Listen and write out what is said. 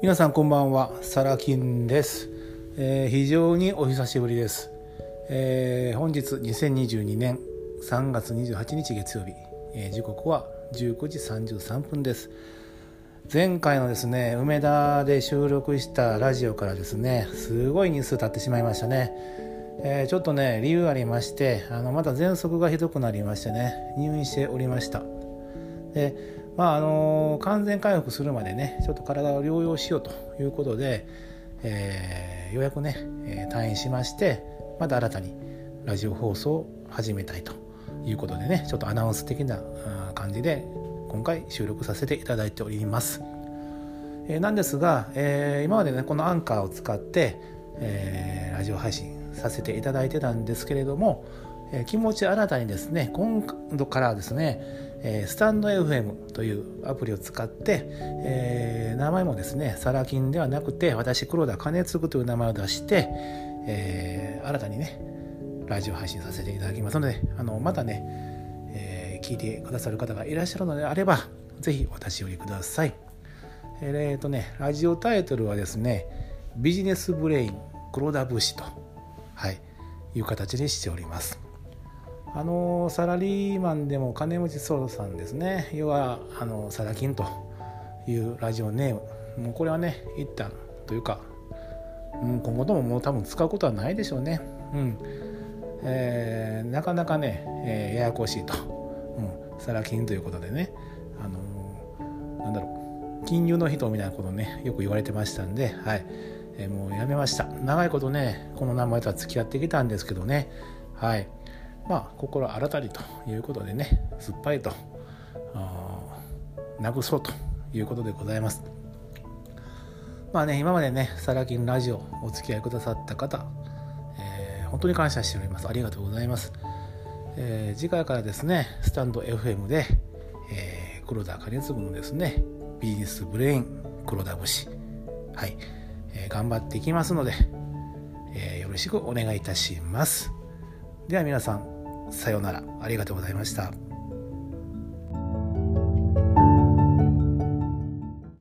皆さんこんばんは。サラキンです、えー非常にお久しぶりです、えー本日2022年3月28日月曜日、えー時刻は19時33分です。前回のですね梅田で収録したラジオからですねすごい日数経ってしまいましたね、えちょっとね理由ありましてあのまた喘息がひどくなりましてね入院しておりました。でまああの完全回復するまでねちょっと体を療養しようということで、えーようやくね、えー退院しましてまた新たにラジオ放送を始めたいということでねちょっとアナウンス的な感じで今回収録させていただいております。えーなんですが、えー今までねこのアンカーを使って、えーラジオ配信させていただいてたんですけれども、えー気持ち新たにですね今度からですね、えースタンド FM というアプリを使って、えー名前もですねサラキンではなくて私黒田兼次という名前を出して、えー新たにねラジオ配信させていただきますのであのまたね、えー聞いてくださる方がいらっしゃるのであればぜひお立ち寄りください。えーとね、ラジオタイトルはですね「ビジネスブレイン黒田節」と、はい、いう形にしております。あのサラリーマンでも金持ちそうさんですね。要はあのサラ金というラジオネーム。もうこれはね一旦というか、うん、今後とももう多分使うことはないでしょうね。うん。えーなかなかね、えーややこしいと、うん、サラ金ということでね。あのなんだろう。金融の人みたいなことねよく言われてましたんで、はい。えーもうやめました。長いことねこの名前とは付き合ってきたんですけどね。はい。まあ心新たにということでねすっぱりとなくそうということでございます。まあね今までねサラキンラジオお付き合いくださった方、えー本当に感謝しております。ありがとうございます、えー次回からですねスタンド FM で、えー黒田兼次のですねビジネスブレイン黒田節。はい、えー頑張っていきますので、えーよろしくお願いいたします。では皆さんさようなら。ありがとうございました。